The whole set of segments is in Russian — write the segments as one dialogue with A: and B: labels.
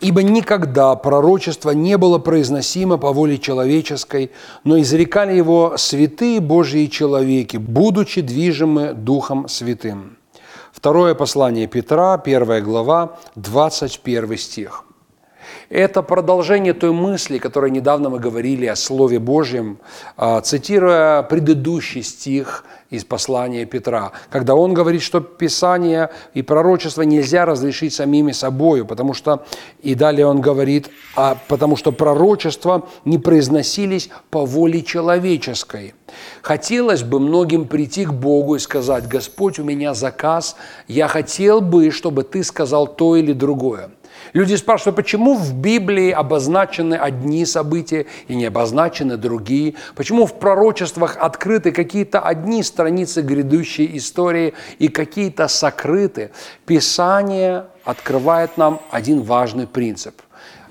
A: Ибо никогда пророчество не было произносимо по воле человеческой, но изрекали его святые Божьи человеки, будучи движимы Духом Святым. Второе послание Петра, первая глава, 21 стих. Это продолжение той мысли, которой недавно мы говорили о Слове Божьем, а, цитируя предыдущий стих из послания Петра, когда он говорит, что Писание и пророчество нельзя разрешить самими собою, потому что, и далее он говорит, а, потому что пророчества не произносились по воле человеческой. Хотелось бы многим прийти к Богу и сказать, Господь, у меня заказ, я хотел бы, чтобы ты сказал то или другое. Люди спрашивают, почему в Библии обозначены одни события и не обозначены другие? Почему в пророчествах открыты какие-то одни страницы грядущей истории и какие-то сокрыты? Писание открывает нам один важный принцип.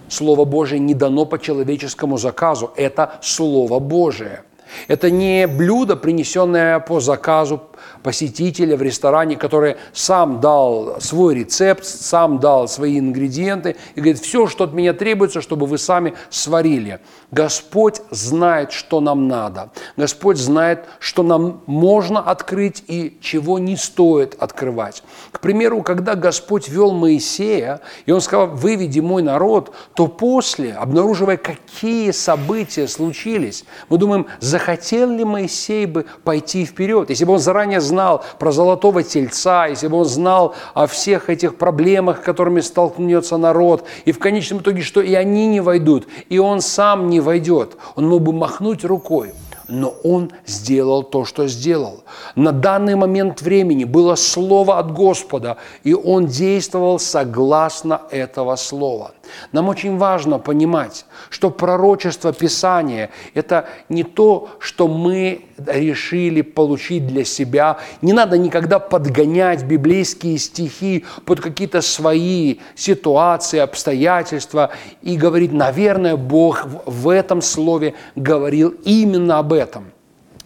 A: Слово Божие не дано по человеческому заказу, это Слово Божие. Это не блюдо, принесенное по заказу посетителя в ресторане, который сам дал свой рецепт, сам дал свои ингредиенты и говорит, все, что от меня требуется, чтобы вы сами сварили. Господь знает, что нам надо. Господь знает, что нам можно открыть и чего не стоит открывать. К примеру, когда Господь вел Моисея, и он сказал, выведи мой народ, то после, обнаруживая, какие события случились, мы думаем, захотел ли Моисей бы пойти вперед, если бы он заранее знал про золотого тельца, если бы он знал о всех этих проблемах, которыми столкнется народ, и в конечном итоге, что и они не войдут, и он сам не войдет, он мог бы махнуть рукой – но он сделал то, что сделал. На данный момент времени было слово от Господа, и он действовал согласно этого слова. Нам очень важно понимать, что пророчество Писания – это не то, что мы решили получить для себя. Не надо никогда подгонять библейские стихи под какие-то свои ситуации, обстоятельства и говорить, наверное, Бог в этом слове говорил именно об этом.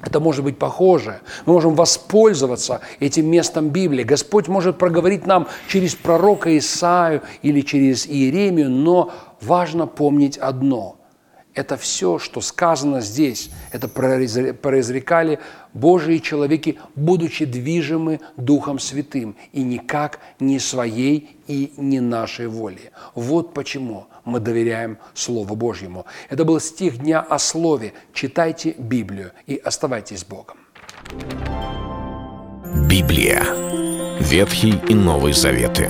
A: Это может быть похоже. Мы можем воспользоваться этим местом Библии. Господь может проговорить нам через пророка Исаию или через Иеремию, но важно помнить одно. Это все, что сказано здесь, это произрекали Божьи человеки, будучи движимы Духом Святым, и никак не своей и не нашей воле. Вот почему мы доверяем Слову Божьему. Это был стих дня о Слове. Читайте Библию и оставайтесь с Богом.
B: Библия. Ветхий и Новый Заветы.